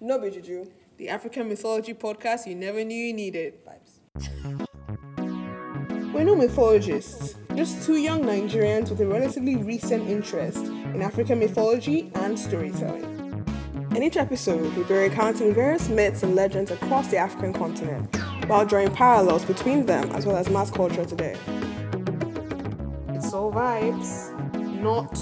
No be juju. The African mythology podcast you never knew you needed. Vibes. We're no mythologists, just two young Nigerians with a relatively recent interest in African mythology and storytelling. In each episode, we'll be recounting various myths and legends across the African continent, while drawing parallels between them as well as mass culture today. It's all vibes, not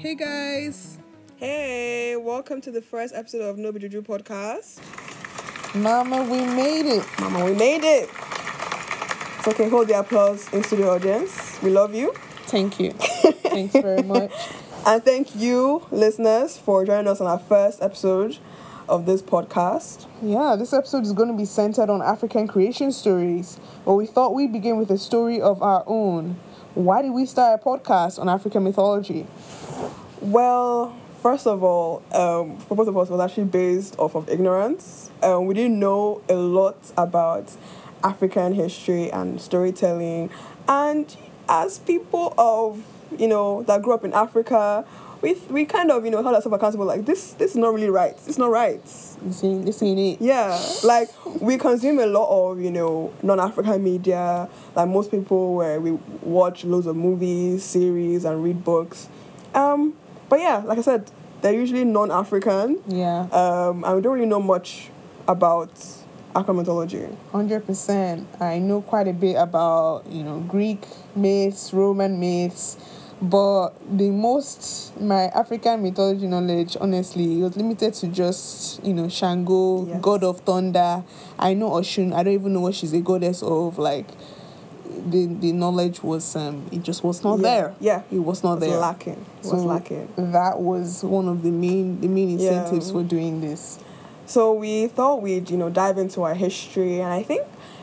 Hey guys! Hey, welcome to the first episode of No Be Juju podcast. Mama, we made it. Mama, we made it. It's okay, hold the applause in studio audience. We love you. Thank you. Thanks very much. And thank you, listeners, for joining us on our first episode of this podcast. Yeah, this episode is going to be centered on African creation stories, but we thought we'd begin with a story of our own. Why did we start a podcast on African mythology? Well, first of all, um, for both of us, was actually based off of ignorance. Um, we didn't know a lot about African history and storytelling. And as people of, you know, that grew up in Africa, we, we kind of, you know, held ourselves accountable like, this, this is not really right. It's not right. This ain't, this ain't it. Yeah, like we consume a lot of you know non-African media. Like most people, where we watch loads of movies, series, and read books. Um, but yeah, like I said, they're usually non-African, Yeah, um, and we don't really know much about African mythology. hundred percent. I know quite a bit about you know Greek myths, Roman myths, but the most my African mythology knowledge, honestly, was limited to just you know Shango, Yes. god of thunder. I know Oshun. I don't even know what she's a goddess of. Like the the knowledge was um it just was not Yeah, there. yeah. it was not It was there. lacking. It was lacking. That was one of the main the main Yeah. incentives for doing this. So we thought we'd, you know, dive into our history, and I think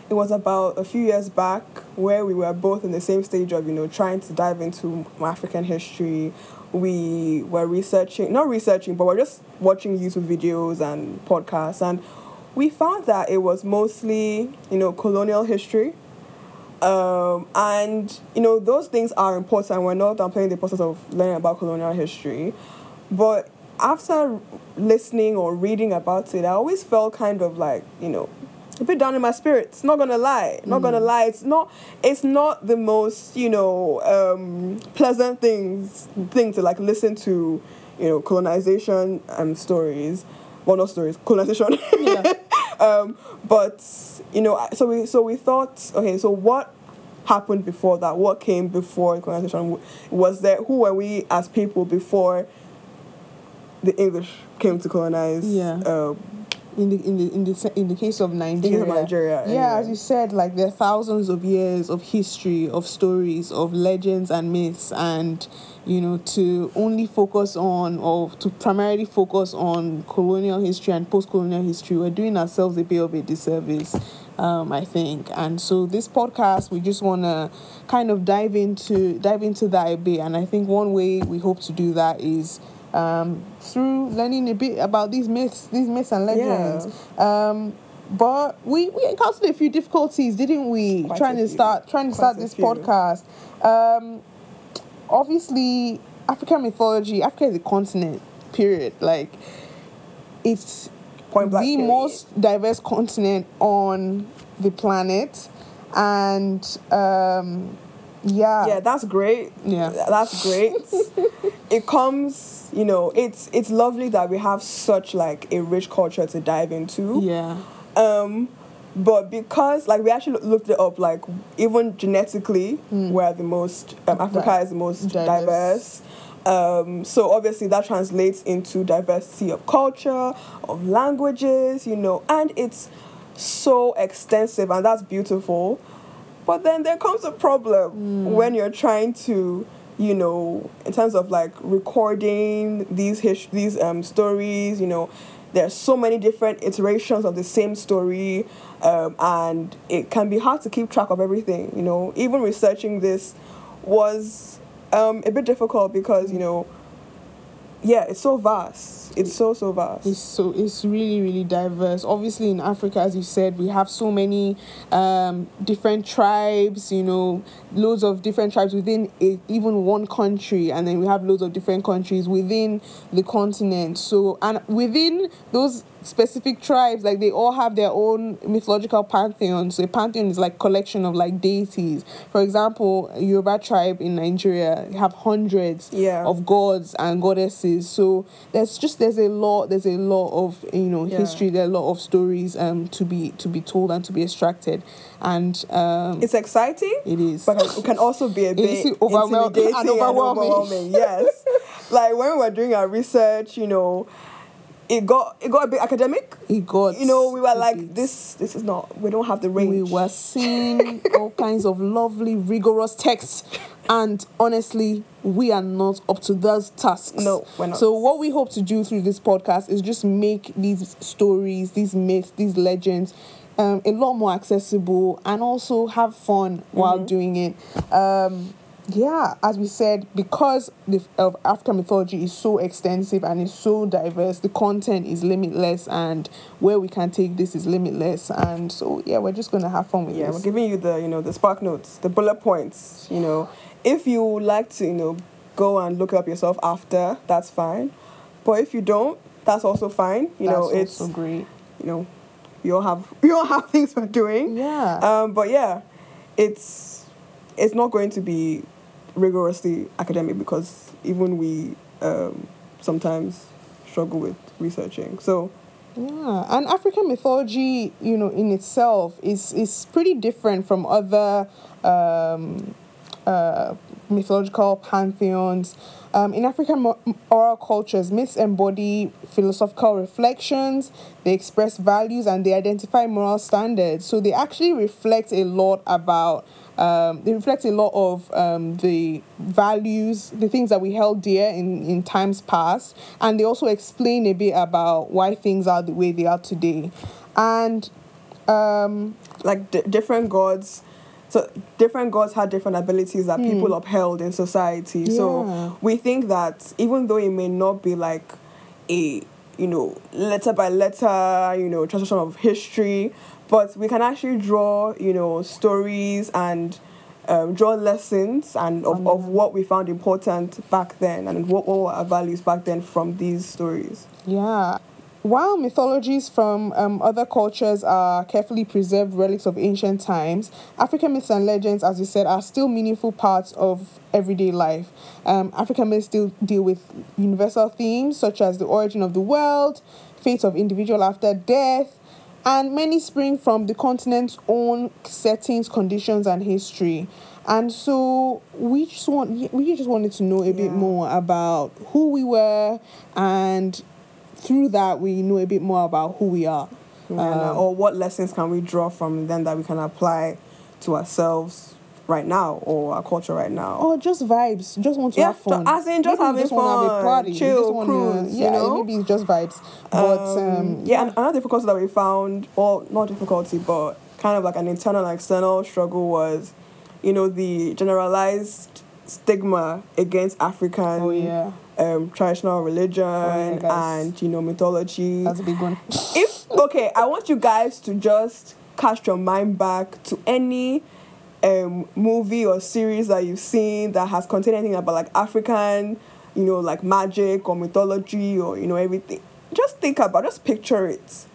it was about a few years back where we were both in the same stage of, you know, trying to dive into African history. We were researching, not researching, but we're just watching YouTube videos and podcasts, and we found that it was mostly, you know, colonial history. Um, and you know those things are important. We're not downplaying the process of learning about colonial history, but after listening or reading about it, I always felt kind of like you know a bit down in my spirits. Not gonna lie, not gonna lie. It's not. It's not the most you know um, pleasant things thing to like listen to, you know, colonization and stories. Well, not stories, colonization. Yeah. um, but you know, so we so we thought, okay, so what happened before that? What came before colonization? Was there who were we as people before the English came to colonize? Yeah. Um, in the in the in the in the case of Nigeria, Nigeria, yeah, as you said, like there are thousands of years of history, of stories, of legends and myths, and you know to only focus on or to primarily focus on colonial history and post-colonial history, we're doing ourselves a bit of a disservice. Um, I think, and so this podcast, we just want to kind of dive into dive into that a bit, and I think one way we hope to do that is um, through learning a bit about these myths, these myths and legends. Yeah. Um, but we, we encountered a few difficulties, didn't we? Quite trying to start trying to start this few. podcast. Um, obviously, African mythology, Africa is a continent. Period. Like it's Point the period. most diverse continent on the planet, and um, yeah, yeah, that's great. Yeah. that's great. it comes, you know, it's it's lovely that we have such like a rich culture to dive into. yeah, Um, but because like we actually looked it up, like even genetically, we're the most um, Africa Di- is the most diverse. diverse. Um, so obviously that translates into diversity of culture, of languages, you know, and it's so extensive and that's beautiful. But then there comes a problem when you're trying to, you know, in terms of like recording these his- these um, stories, you know, there's so many different iterations of the same story, um, and it can be hard to keep track of everything. You know, even researching this was um, a bit difficult because you know yeah, it's so vast. It's so so vast. It's so it's really really diverse. Obviously, in Africa, as you said, we have so many um, different tribes. You know, loads of different tribes within a, even one country, and then we have loads of different countries within the continent. So, and within those specific tribes like they all have their own mythological pantheons so a pantheon is like collection of like deities for example yoruba tribe in nigeria have hundreds Yeah. of gods and goddesses so there's just there's a lot there's a lot of you know Yeah. history there are a lot of stories um to be to be told and to be extracted and um It's exciting. it is but it can also be a bit is overwhel- intimidating and and overwhelming. overwhelming. Yes, like when we were doing our research, you know, it got it got a bit academic. it got You know, we were like, this this is not. We don't have the range. We were seeing all kinds of lovely, rigorous texts, and honestly, we are not up to those tasks. No, we're not. So, what we hope to do through this podcast is just make these stories, these myths, these legends. Um, a lot more accessible and also have fun while Mm-hmm. doing it. Um, yeah, as we said, because the of African mythology is so extensive and it's so diverse, the content is limitless, and where we can take this is limitless. And so, yeah, we're just gonna have fun with Yeah, we're giving you the you know the spark notes, the bullet points. You know, if you like to you know go and look up yourself after, that's fine. But if you don't, that's also fine. You know, That's it's also great. you know, we all have we all have things we're doing. Yeah. Um, but yeah, it's it's not going to be rigorously academic because even we um, sometimes struggle with researching. So Yeah, and African mythology, you know, in itself is is pretty different from other um, uh, mythological pantheons. Um, in African oral cultures, myths embody philosophical reflections, they express values, and they identify moral standards. So they actually reflect a lot about. Um, they reflect a lot of um, the values, the things that we held dear in, in times past, and they also explain a bit about why things are the way they are today. And um, like d- different gods so different gods had different abilities that people upheld in society Hmm. Yeah. so we think that even though it may not be like a you know letter by letter you know translation of history but we can actually draw you know stories and um, draw lessons and of, of what we found important back then and what, what were our values back then from these stories Yeah. While mythologies from um, other cultures are carefully preserved relics of ancient times, African myths and legends, as you said, are still meaningful parts of everyday life. Um, African myths still deal with universal themes such as the origin of the world, fate of individual after death, and many spring from the continent's own settings, conditions, and history. And so we just want we just wanted to know a bit more about who we were, and through that we know a bit more about who we are. and, Um, or what lessons can we draw from them that we can apply to ourselves right now or our culture right now Or just vibes, just want to Yeah, have fun. as in just Maybe having just wanna have a fun, party. you chill, wanna, cruise, you yeah, know? maybe it's just vibes. But um, yeah, and another difficulty that we found, well, not difficulty, but kind of like an internal and external struggle was, you know, the generalized stigma against African oh yeah, um, traditional religion yeah, and, you know, mythology. that's a big one. if, okay, I want you guys to just cast your mind back to any um, movie or series that you've seen that has contained anything about like African, you know, like magic or mythology or, you know, everything. Just think about, just picture it.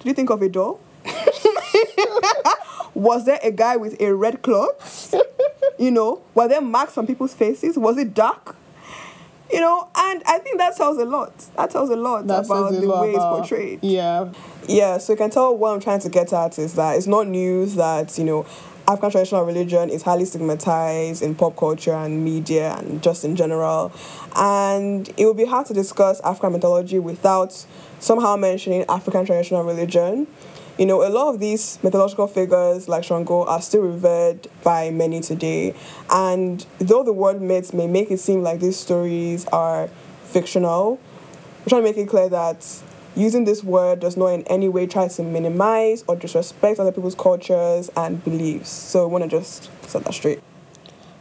Did you think of a doll? Was there a guy with a red cloth? You know, were there marks on people's faces? Was it dark? You know, and I think that tells a lot. That tells a lot That about a the lot way about- it's portrayed. Yeah, Yeah, so you can tell what I'm trying to get at is that it's not news that, you know, African traditional religion is highly stigmatized in pop culture and media and just in general. And it would be hard to discuss African mythology without somehow mentioning African traditional religion. You know, a lot of these mythological figures like Shango are still revered by many today. And though the word myths may make it seem like these stories are fictional, we're trying to make it clear that using this word does not in any way try to minimize or disrespect other people's cultures and beliefs. So we want to just set that straight.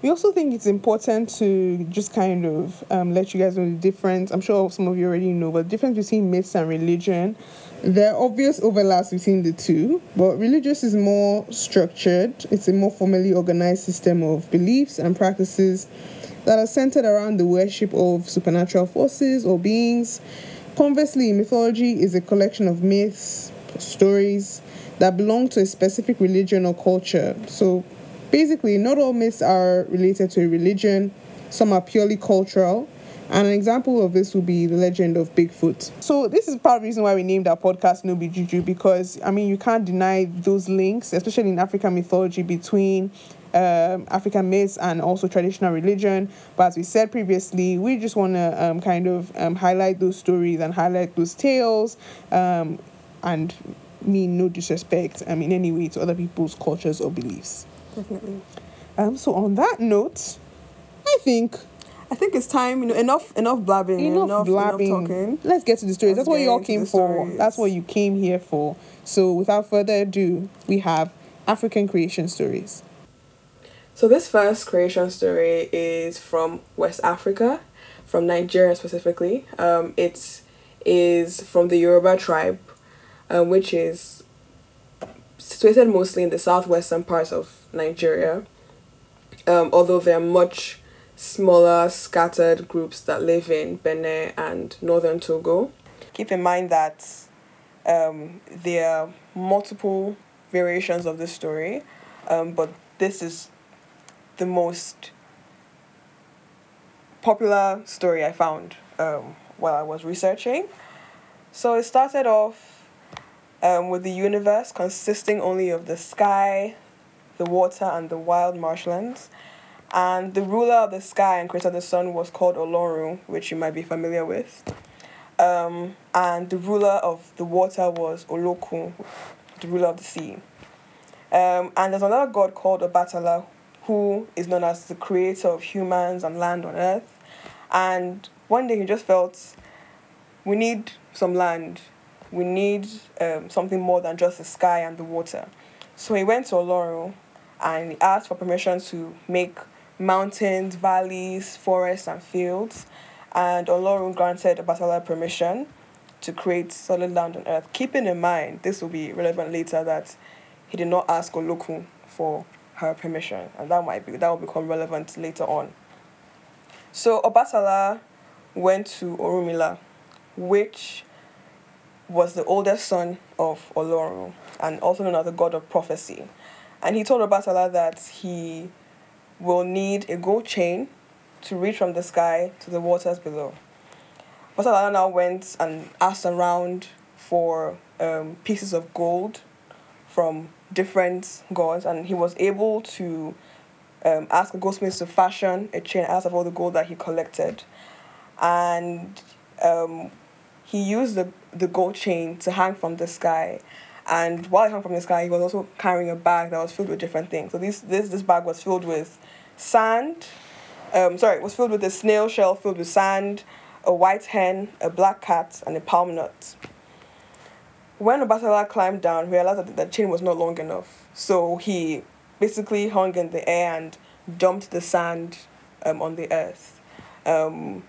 We also think it's important to just kind of um, let you guys know the difference. I'm sure some of you already know, but the difference between myths and religion. There are obvious overlaps between the two, but religious is more structured. It's a more formally organized system of beliefs and practices that are centered around the worship of supernatural forces or beings. Conversely, mythology is a collection of myths, stories that belong to a specific religion or culture. So basically, not all myths are related to a religion, some are purely cultural. And an example of this would be the legend of Bigfoot. So this is part of the reason why we named our podcast No Be Juju because I mean you can't deny those links, especially in African mythology, between um, African myths and also traditional religion. But as we said previously, we just want to um, kind of um, highlight those stories and highlight those tales um, and mean no disrespect um, in any way to other people's cultures or beliefs. Definitely. Um, so on that note, I think I think it's time. You know, enough, enough blabbing, enough, enough, blabbing. enough talking. Let's get to the stories. Let's That's what you all came for. stories. That's what you came here for. So without further ado, we have African creation stories. So this first creation story is from West Africa, from Nigeria specifically. Um, it is from the Yoruba tribe, um, which is situated mostly in the southwestern parts of Nigeria. Um, although there are much smaller scattered groups that live in Benin and northern Togo. Keep in mind that um, there are multiple variations of this story, um, but this is the most popular story I found um, while I was researching. So it started off um, with the universe consisting only of the sky, the water, and the wild marshlands. And the ruler of the sky and creator of the sun was called Olorun, which you might be familiar with. Um, and the ruler of the water was Olokun, the ruler of the sea. Um, and there's another god called Obatala, who is known as the creator of humans and land on earth. And one day he just felt, we need some land. We need um, something more than just the sky and the water. So he went to Olorun and he asked for permission to make mountains, valleys, forests, and fields. And Olorun granted Obatala permission to create solid land on earth. Keeping in mind, this will be relevant later, that he did not ask Olokun for her permission, and that might be that will become relevant later on. So Obatala went to Orunmila, which was the oldest son of Olorun and also known as the god of prophecy. And he told Obatala that he will need a gold chain to reach from the sky to the waters below. Obatala now went and asked around for um, pieces of gold from different gods, and he was able to um, ask a goldsmith to fashion a chain out of all the gold that he collected. And um, he used the, the gold chain to hang from the sky. And while he hung from the sky, he was also carrying a bag that was filled with different things. So this this this bag was filled with sand. Um, sorry, it was filled with a snail shell filled with sand, a white hen, a black cat, and a palm nut. When Obatala climbed down, he realized that the chain was not long enough. So he basically hung in the air and dumped the sand um, on the earth. Um,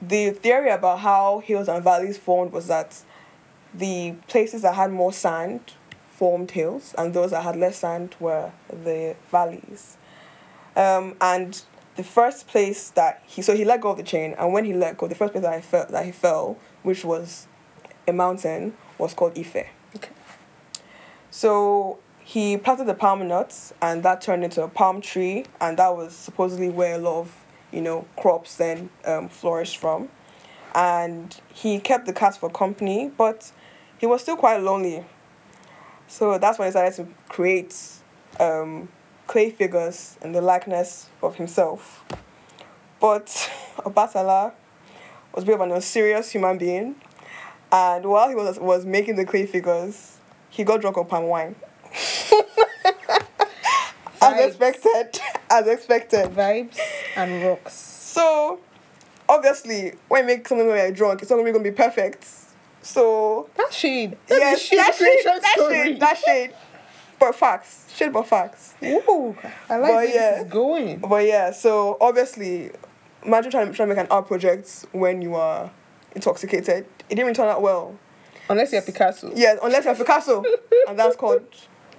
the theory about how hills and valleys formed was that the places that had more sand formed hills, and those that had less sand were the valleys. Um, and the first place that he so he let go of the chain, and when he let go, the first place that I felt that he fell, which was a mountain, was called Ife. Okay. So he planted the palm nuts, and that turned into a palm tree, and that was supposedly where a lot of you know crops then um, flourished from. And he kept the cat for company, but he was still quite lonely. So that's when he started to create um, clay figures in the likeness of himself. But Obatala was a bit of an unserious human being, and while he was was making the clay figures, he got drunk on palm wine. as expected, as expected. Vibes and rocks. So, obviously, when you make something when you're drunk, it's not really gonna be perfect. So, That's shade. That's yes, shade that shade, creation that story. shade, that shade. but facts, shit, but facts. Ooh, I like But where yeah. this is going. But yeah, so obviously, imagine trying, trying to make an art project when you are intoxicated. It didn't turn out well. Unless you're Picasso. Yes, unless you're Picasso, and that's called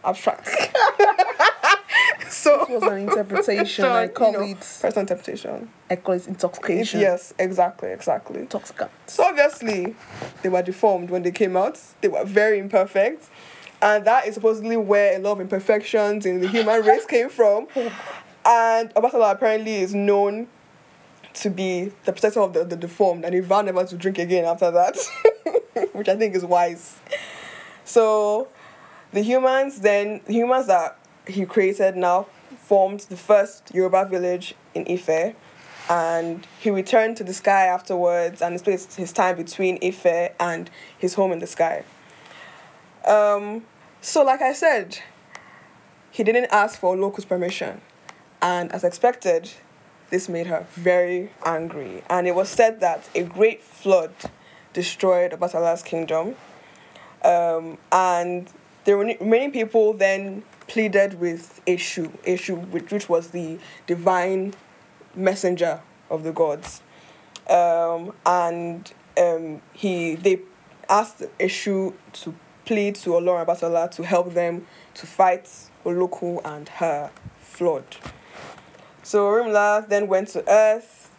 abstract. so It was an interpretation. so, I you call know, it. personal interpretation. I call it intoxication. Yes, exactly, exactly. Intoxicant. So obviously, they were deformed when they came out. They were very imperfect. And that is supposedly where a lot of imperfections in the human race came from. Oh. And Obatala apparently is known to be the protector of the, the deformed, and he vowed never to drink again after that, which I think is wise. So, the humans then, the humans that he created now formed the first Yoruba village in Ife, and he returned to the sky afterwards and spent his time between Ife and his home in the sky. Um, so, like I said, he didn't ask for Olokun's permission, and as expected, this made her very angry. And it was said that a great flood destroyed Obatala's kingdom, um, and the remaining people then pleaded with Eshu, Eshu, which, which was the divine messenger of the gods, um, and um, he they asked Eshu to plead to Olorun Obatala to help them to fight Olokun and her flood. So Rimla then went to Earth,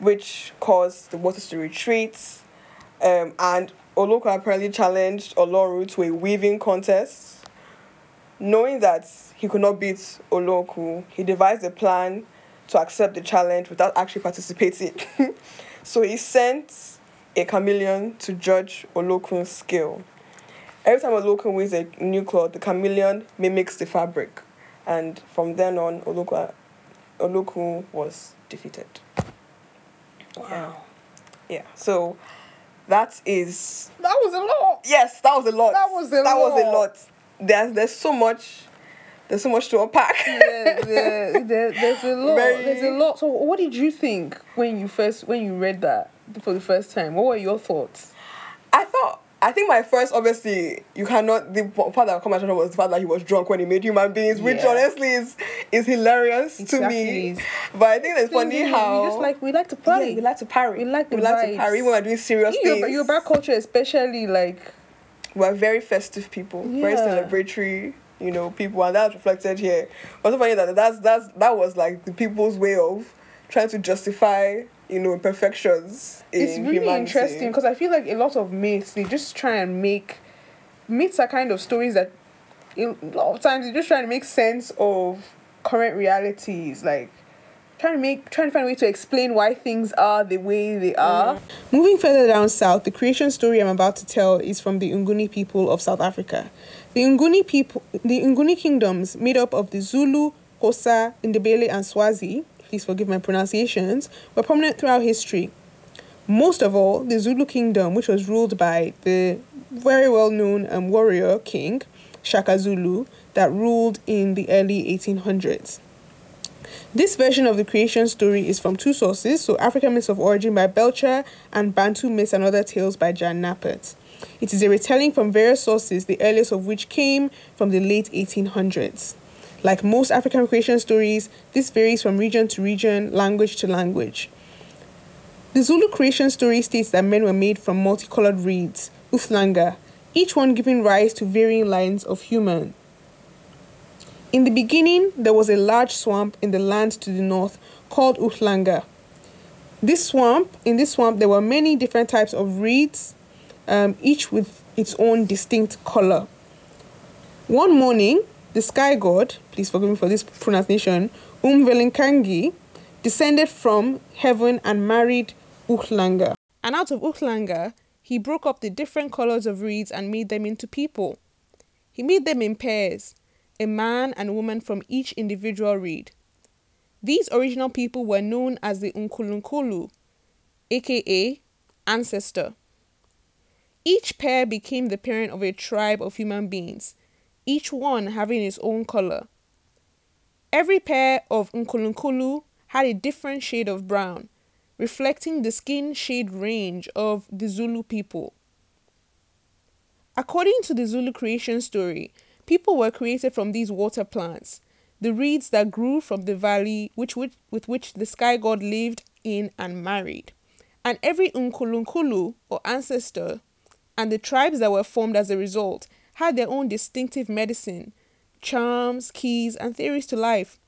which caused the waters to retreat, um, and Olokun apparently challenged Olorun to a weaving contest. Knowing that he could not beat Olokun, he devised a plan to accept the challenge without actually participating. so he sent a chameleon to judge Olokun's skill. Every time Olokun wears a new cloth, the chameleon mimics the fabric. And from then on, Olokun, Olokun was defeated. Wow. Yeah, so that is That was a lot. yes, that was a lot. That was a lot. that was a lot. lot. There's there's so much, there's so much to unpack. yeah, yeah, there, there's a lot. Very- There's a lot. So, what did you think when you first when you read that for the first time? What were your thoughts? I thought. I think my first, obviously, you cannot. The part that caught my attention was the fact that he was drunk when he made human beings, which Yeah. honestly is is hilarious to me. But I think it's funny we, how we just like we like to Yeah, we like to parry. We like we like to parry when we're doing serious You things. Yoruba, culture, especially like we're very festive people, very celebratory, you know, people, and that's reflected here. But so funny that that's that's that was like the people's way of trying to justify, you know, imperfections. In it's really humanity. interesting because I feel like a lot of myths they just try and make myths are kind of stories that a lot of times they're just try to make sense of current realities like trying to make trying to find a way to explain why things are the way they are mm. moving further down south the creation story i'm about to tell is from the Nguni people of south africa the Nguni people the Nguni kingdoms made up of the zulu Xhosa, Ndebele, and Swazi, please forgive my pronunciations, were prominent throughout history. Most of all, the Zulu kingdom, which was ruled by the very well known um, warrior king, Shaka Zulu, that ruled in the early 1800s. This version of the creation story is from two sources, so African Myths of Origin by Belcher and Bantu Myths and Other Tales by Jan Knappert. It is a retelling from various sources, the earliest of which came from the late 1800s. Like most African creation stories, this varies from region to region, language to language. The Zulu creation story states that men were made from multicolored reeds, Uhlanga, each one giving rise to varying lines of human. In the beginning, there was a large swamp in the land to the north called Uhlanga. This swamp, in this swamp, there were many different types of reeds, um, each with its own distinct color. One morning, the sky god, please forgive me for this pronunciation, Umvelinqangi, descended from heaven and married Uhlanga. And out of Uhlanga, he broke up the different colors of reeds and made them into people. He made them in pairs, a man and woman from each individual reed. These original people were known as the Unkulunkulu, aka ancestor. Each pair became the parent of a tribe of human beings, each one having its own color. Every pair of Nkulunkulu had a different shade of brown, reflecting the skin shade range of the Zulu people. According to the Zulu creation story, People were created from these water plants, the reeds that grew from the valley which, which, with which the sky god lived in and married. And every Unkulunkulu or ancestor and the tribes that were formed as a result had their own distinctive medicine, charms, keys, and theories to life.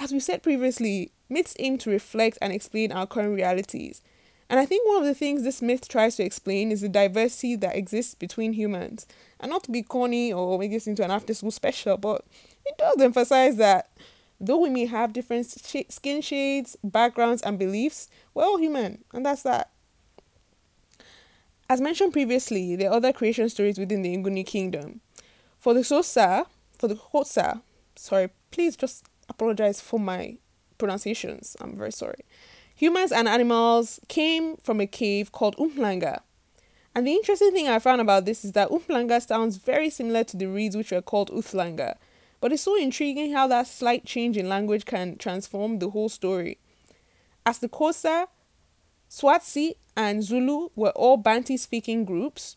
As we said previously, myths aim to reflect and explain our current realities. And I think one of the things this myth tries to explain is the diversity that exists between humans. And not to be corny or make this into an after school special, but it does emphasize that though we may have different sh- skin shades, backgrounds, and beliefs, we're all human, and that's that. As mentioned previously, there are other creation stories within the Nguni kingdom. For the Sosa, for the Xhosa, sorry, please just apologize for my pronunciations. I'm very sorry. Humans and animals came from a cave called Umhlanga. And the interesting thing I found about this is that Umhlanga sounds very similar to the reeds which were called Uthlanga. But it's so intriguing how that slight change in language can transform the whole story. As the Xhosa, Swazi, and Zulu were all Bantu speaking groups,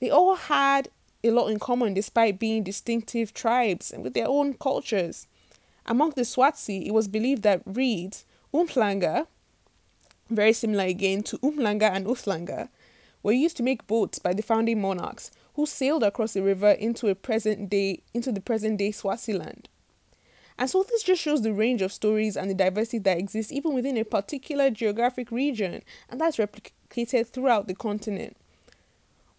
they all had a lot in common despite being distinctive tribes and with their own cultures. Among the Swazi, it was believed that reeds, Umhlanga, very similar again to Umhlanga and Uthlanga, were used to make boats by the founding monarchs who sailed across the river into a present day into the present day Swaziland. And so this just shows the range of stories and the diversity that exists even within a particular geographic region, and that's replicated throughout the continent.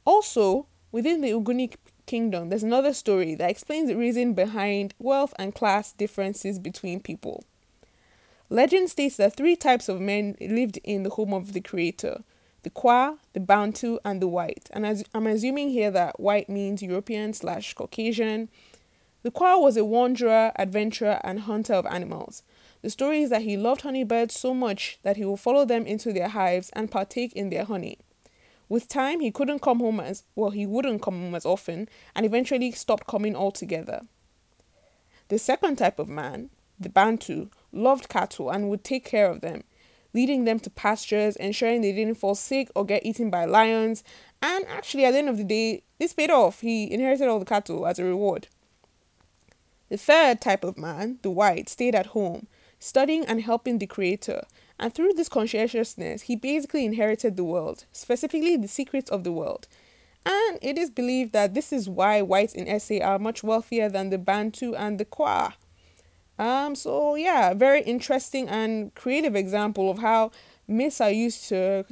Also, within the Nguni kingdom, there's another story that explains the reason behind wealth and class differences between people. Legend states that three types of men lived in the home of the creator the Kwa, the Bantu, and the White. And as I'm assuming here that white means European slash Caucasian. The Kwa was a wanderer, adventurer, and hunter of animals. The story is that he loved honeybirds so much that he would follow them into their hives and partake in their honey. With time, he couldn't come home as well, he wouldn't come home as often, and eventually stopped coming altogether. The second type of man, the Bantu, loved cattle and would take care of them leading them to pastures, ensuring they didn't fall sick or get eaten by lions. And actually, at the end of the day, this paid off. He inherited all the cattle as a reward. The third type of man, the white, stayed at home, studying and helping the creator. And through this conscientiousness, he basically inherited the world, specifically the secrets of the world. And it is believed that this is why whites in SA are much wealthier than the Bantu and the Kwa. Um, so yeah, very interesting and creative example of how myths are used to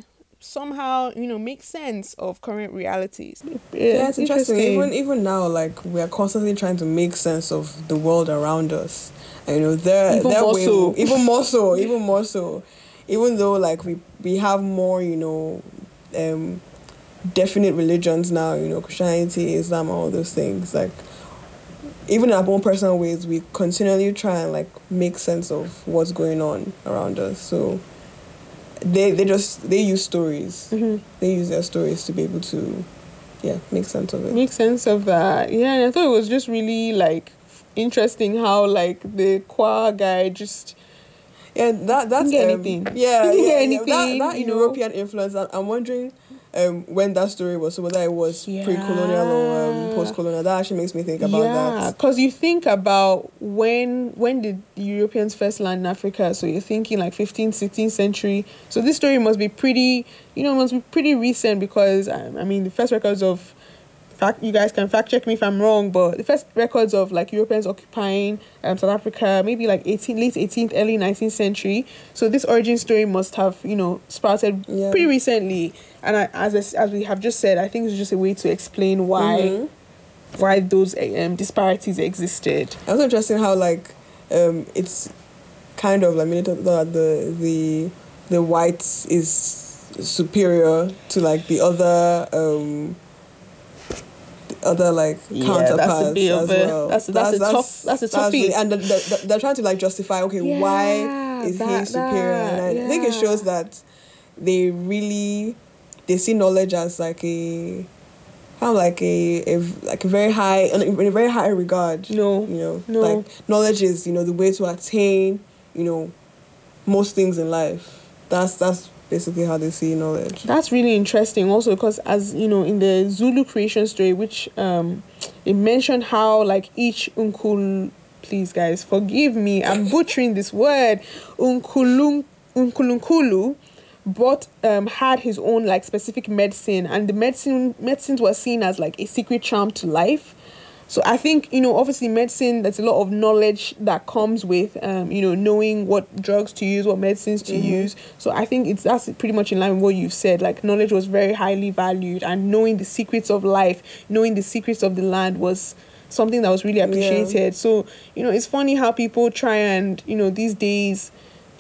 somehow you know make sense of current realities. Yeah, yeah it's interesting. interesting. Even even now, like we are constantly trying to make sense of the world around us. And, you know, they're even more way, so. even more so, even more so. Even though like we we have more, you know, um, definite religions now. You know, Christianity, Islam, all those things like even in our own personal ways, we continually try and like make sense of what's going on around us. So they they just they use stories. Mm-hmm. They use their stories to be able to, yeah, make sense of it. Make sense of that. Yeah, I thought it was just really like interesting how like the choir guy just. Yeah, that that's um, anything. Yeah, yeah, anything, yeah, that, that European know? influence. I'm wondering um, when that story was. So whether it was yeah. pre-colonial or um, post-colonial, that actually makes me think about yeah, that. Because you think about when when did Europeans first land in Africa? So you're thinking like 15th, 16th century. So this story must be pretty, you know, must be pretty recent because um, I mean the first records of fact you guys can fact check me if I'm wrong, but the first records of like Europeans occupying um, South Africa, maybe like 18 late 18th, early 19th century. So this origin story must have you know sprouted yeah. pretty recently, and I, as I, as we have just said, I think it's just a way to explain why mm-hmm. why those um, disparities existed. It's also interesting how like um, it's kind of like I mean, the the the the whites is superior to like the other um other like yeah, counterparts that's as well. That's that's, that's, a tough that's a toughie. Really, and they're, they're, trying to like justify okay yeah, why is that, he superior? That, and I yeah. think it shows that they really they see knowledge as like a kind of like a, a like a very high in a very high regard. No, you know, no. like knowledge is you know the way to attain you know most things in life. That's that's basically how they see knowledge. That's really interesting also because as you know in the Zulu creation story which um it mentioned how like each unkul please guys forgive me I'm butchering this word unkulun unkulunkulu but um had his own like specific medicine and the medicine medicines were seen as like a secret charm to life so I think you know obviously medicine there's a lot of knowledge that comes with um, you know knowing what drugs to use, what medicines to use. So I think it's that's pretty much in line with what you've said. Like knowledge was very highly valued, and knowing the secrets of life, knowing the secrets of the land was something that was really appreciated. So you know it's funny how people try and you know these days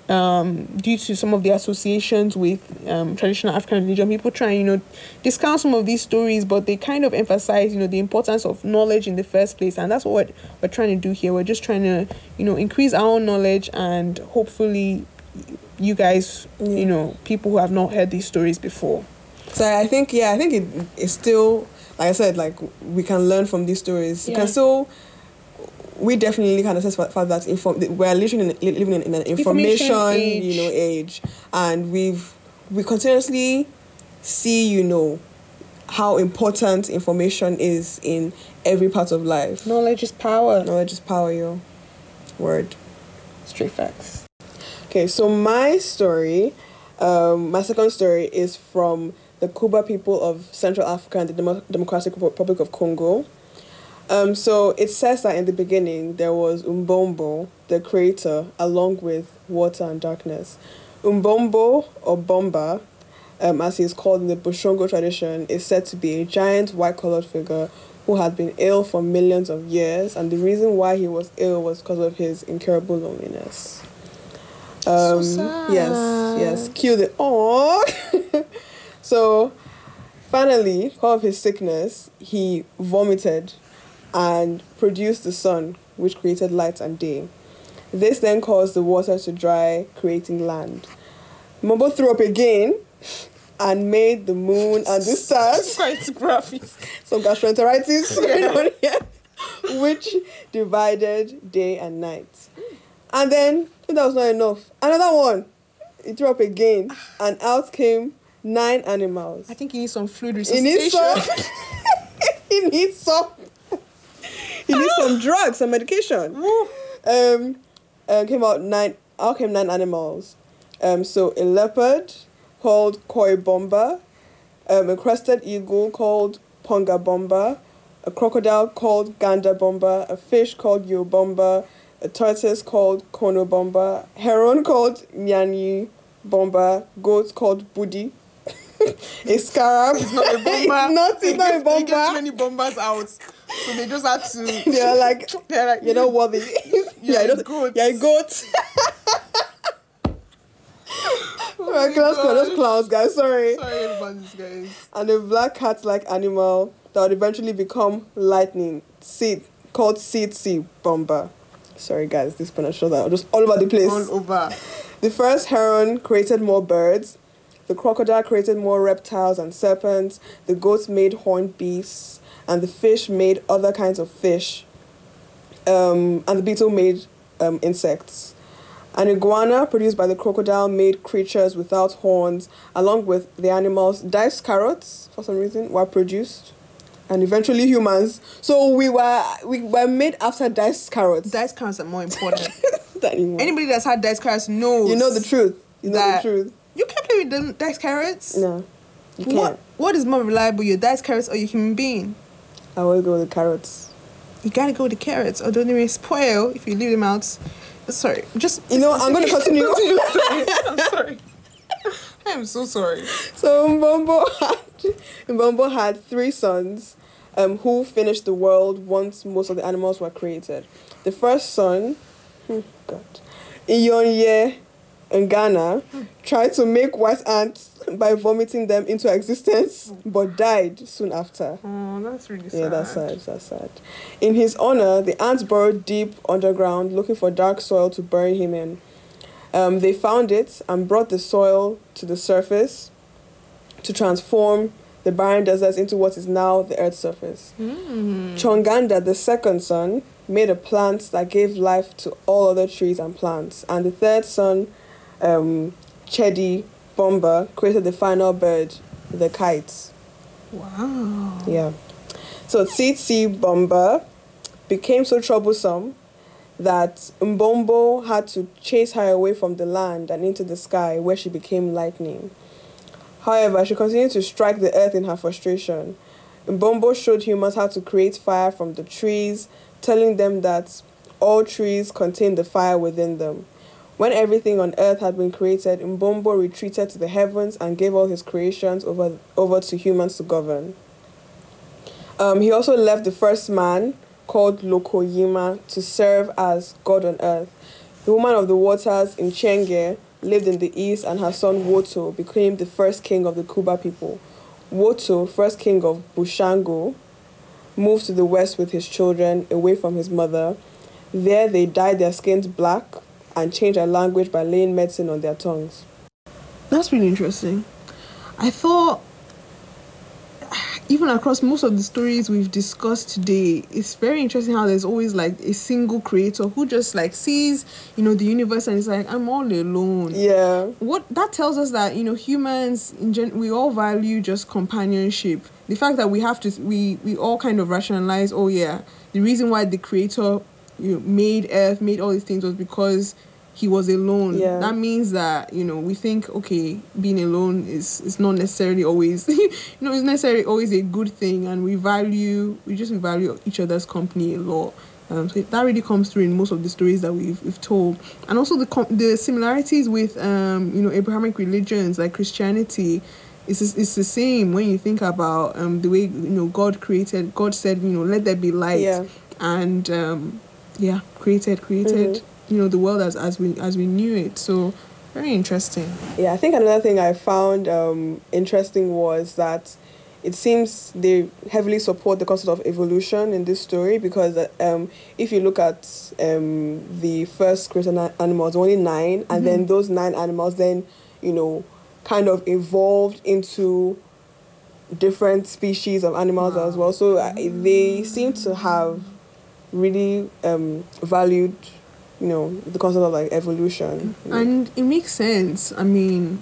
um, due to some of the associations with um, traditional African religion, people try and you know discount some of these stories, but they kind of emphasize you know the importance of knowledge in the first place, and that's what we're, trying to do here. We're just trying to you know increase our own knowledge and hopefully you guys you know people who have not heard these stories before. So I think yeah, I think it it's still like I said, like we can learn from these stories. You Yeah. can still we definitely can assess fact that inform we're living in living in, an information, Information age. you know age, and we've we continuously see you know how important information is in every part of life. Knowledge is power. Knowledge is power, yo. Word. Straight facts. Okay, so my story, um, my second story is from the Kuba people of Central Africa and the Demo- Democratic Republic of Congo. Um, so it says that in the beginning there was Mbombo, the creator, along with water and darkness. Mbombo or Bomba, um, as he is called in the Bushongo tradition, is said to be a giant white-colored figure who had been ill for millions of years, and the reason why he was ill was because of his incurable loneliness. Um, sad. Yes, yes. Cue the oh. so, finally, because of his sickness, he vomited and produced the sun, which created light and day. This then caused the water to dry, creating land. Mbombo threw up again and made the moon and the stars some gastroenteritis going on here, which divided day and night. And then, if that was not enough, another one. It threw up again, and out came nine animals. I think he needs some fluid He needs some. he needs some. He needs some drugs, some medication. Um, uh, came out nine. Out came nine animals. Um, so a leopard called Koi Bomba, um, a crested eagle called Ponga Bomba, a crocodile called Ganda Bomba, a fish called Yo Bomba, a tortoise called Kono Bomba, heron called Nyanyi Bomba, goat called Budi, a scarab. It's not a bomber. it's not, it's not a They get too many bombers out. So they just had to. They're like, They're like, you're not worthy. You're a not- goat. You're a goat. God. those clowns, guys. Sorry. Sorry about this, guys. And a black cat-like animal that would eventually become lightning, seed called seed sea bomber. Sorry, guys, this pronunciation are just all over the place. All over. The first heron created more birds. The crocodile created more reptiles and serpents. The goats made horned beasts. And the fish made other kinds of fish. Um, and the beetle made um, insects. An iguana produced by the crocodile made creatures without horns, along with the animals. Diced carrots, for some reason, were produced. And eventually humans. So we were we were made after diced carrots. Diced carrots are more important. Anybody that's had diced carrots knows. You know the truth. You know the truth. You can't play with diced carrots. No. You can't. What What is more reliable, your diced carrots or your human being? I always go with the carrots. You gotta go with the carrots, although they may spoil if you leave them out. Sorry, just You know, I'm going to continue. I'm sorry. I'm so sorry. so Mbombo had, Mbombo had three sons um, who finished the world once most of the animals were created. The first son, hmm, God, Nyonye Ngana, tried to make white ants by vomiting them into existence, but died soon after. Oh, that's really sad. Yeah, that's sad. That's sad. In his honor, the ants burrowed deep underground looking for dark soil to bury him in. Um, they found it and brought the soil to the surface to transform the barren deserts into what is now the Earth's surface. Chonganda, the second son, made a plant that gave life to all other trees and plants. And the third son, um, Chedi, bomber created the final bird, the kite. Wow. Yeah. So Tsitsi bomber became so troublesome that Mbombo had to chase her away from the land and into the sky where she became lightning. However, she continued to strike the earth in her frustration. Mbombo showed humans how to create fire from the trees, telling them that all trees contain the fire within them. When everything on earth had been created, Mbombo retreated to the heavens and gave all his creations over, over to humans to govern. Um, he also left the first man, called Lokoyima, to serve as God on earth. The woman of the waters in Chenge lived in the east, and her son Woto became the first king of the Kuba people. Woto, first king of Bushongo, moved to the west with his children, away from his mother. There, they dyed their skins black and change their language by laying medicine on their tongues. That's really interesting. I thought, even across most of the stories we've discussed today, it's very interesting how there's always like a single creator who just like sees, you know, the universe and is like, I'm all alone. Yeah. What that tells us that you know humans in gen- we all value just companionship. The fact that we have to we we all kind of rationalize. Oh yeah, the reason why the creator you know, made Earth, made all these things was because he was alone. Yeah. That means that you know we think okay, being alone is is not necessarily always you know it's necessarily always a good thing, and we value we just value each other's company a lot. Um, so that really comes through in most of the stories that we've, we've told, and also the com- the similarities with um, you know Abrahamic religions like Christianity. It's, it's the same when you think about um, the way you know God created. God said, you know, let there be light, Yeah. and um, yeah, created created you know the world as as we as we knew it. So very interesting. Yeah, I think another thing I found um, interesting was that it seems they heavily support the concept of evolution in this story because um, if you look at um, the first created animals, only 9 and then those nine animals then, you know, kind of evolved into different species of animals as well. So uh, they seem to have really um, valued, you know, the concept of like evolution. And it makes sense. I mean,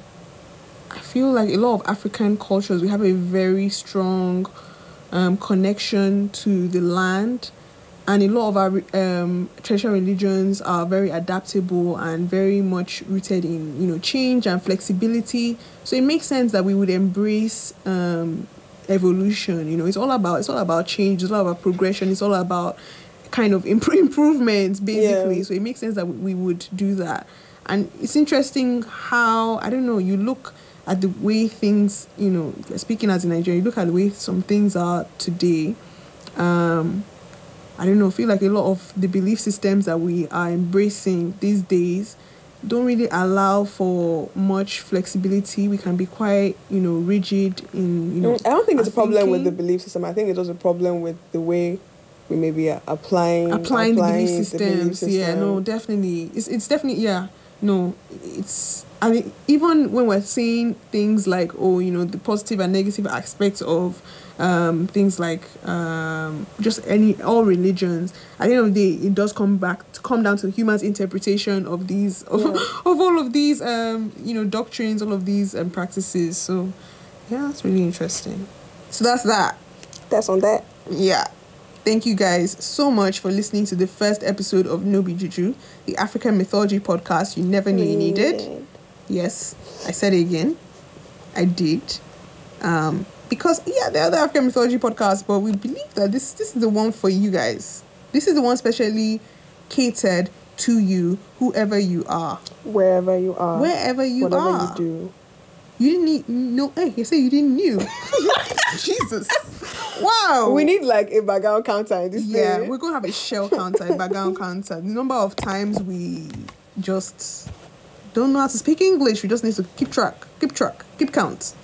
I feel like a lot of African cultures we have a very strong um, connection to the land, and a lot of our um, traditional religions are very adaptable and very much rooted in you know change and flexibility. So it makes sense that we would embrace um, evolution. You know, it's all about it's all about change. It's all about progression. It's all about kind of imp- improvements basically. Yeah. So it makes sense that we would do that. And it's interesting how I don't know. You look at the way things, you know, speaking as a Nigerian, you look at the way some things are today. Um, I don't know. Feel like a lot of the belief systems that we are embracing these days don't really allow for much flexibility. We can be quite, you know, rigid in, you know. Mm, I don't think it's a problem with the belief system. I think it's just a problem with the way we maybe are applying applying, the belief the systems. belief Yeah, no, definitely. It's it's definitely yeah. No, it's I mean even when we're saying things like oh you know the positive and negative aspects of um, things like um, just any all religions. At the end of the day, it does come back to come down to humans' interpretation of these of, Yeah. of all of these um, you know doctrines, all of these um, practices. So yeah, that's really interesting. So that's that. That's on that. Yeah. Thank you guys so much for listening to the first episode of No Be Juju, the African mythology podcast you never knew you needed. Yes, I said it again. I did. Um, because yeah, there are other African mythology podcasts, but we believe that this this is the one for you guys. This is the one specially catered to you, whoever you are, Wherever you are. wherever you whatever are. you do. You didn't need no. Hey, you say you didn't knew. Jesus. Wow. We need like a background counter in this Yeah, we're gonna have a shell counter, a background counter. The number of times we just don't know how to speak English. We just need to keep track, keep track, keep count.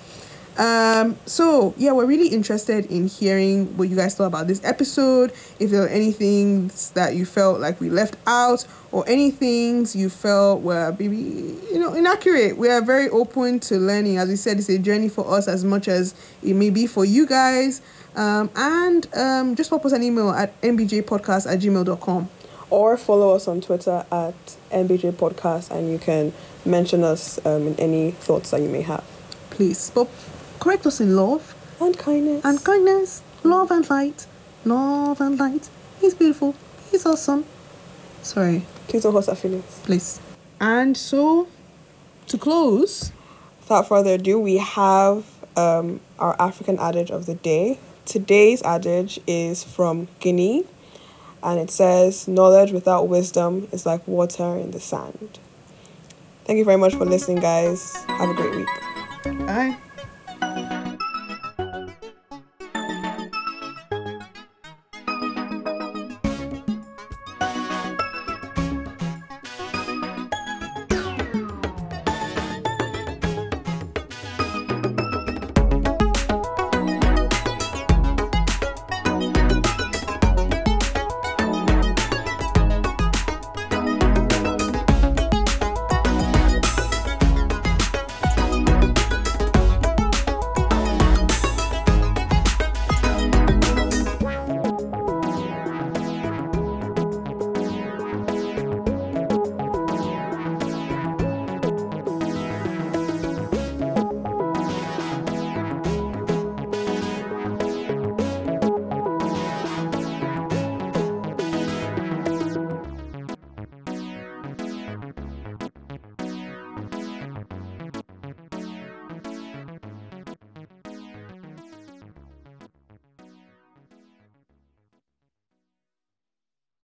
Um, so yeah, we're really interested in hearing what you guys thought about this episode. If there were anything that you felt like we left out, or any things you felt were maybe you know inaccurate, we are very open to learning. As we said, it's a journey for us as much as it may be for you guys. Um, and um, just pop us an email at nbjpodcast at gmail.com. or follow us on Twitter at NBJ Podcast and you can mention us um, in any thoughts that you may have. Please, but correct us in love And kindness. and kindness, love and light, love and light. He's beautiful. He's awesome. Sorry, Please don't hurt our feelings. please. And so, to close, Without further ado, we have um, our African adage of the day. Today's adage is from Guinea and it says, Knowledge without wisdom is like water in the sand. Thank you very much for listening, guys. Have a great week. bye.